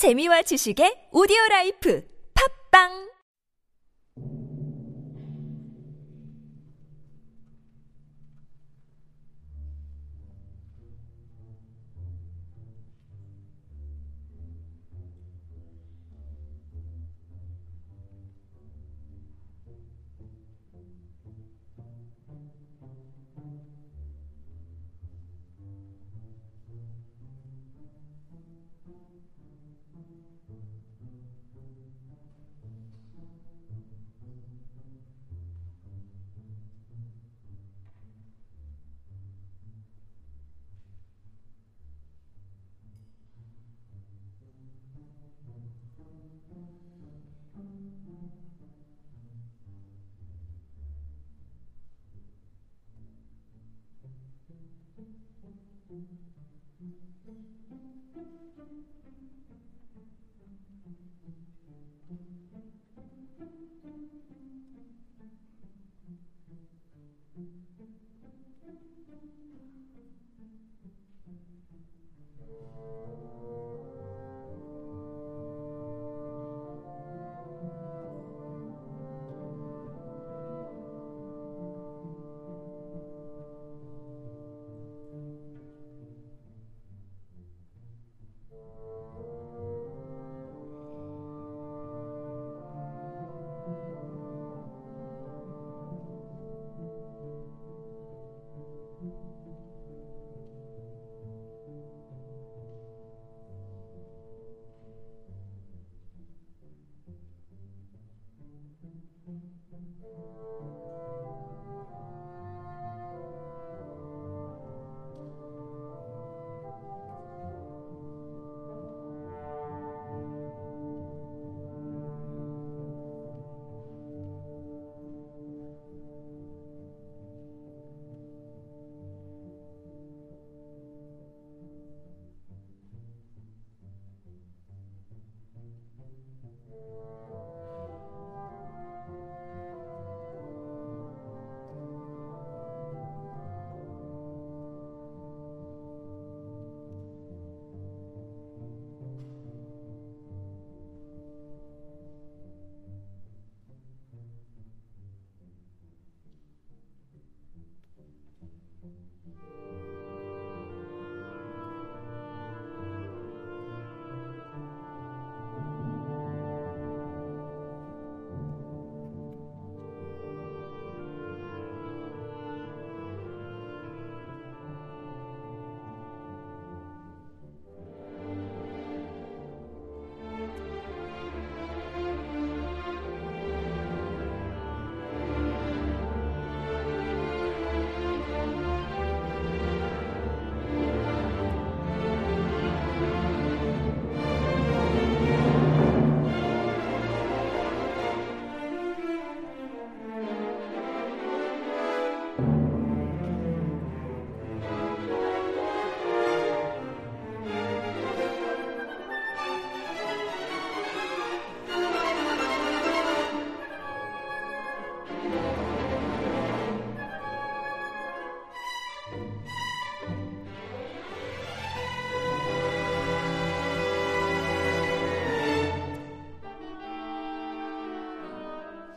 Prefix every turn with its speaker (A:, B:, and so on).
A: 재미와 지식의 오디오 라이프. 팝빵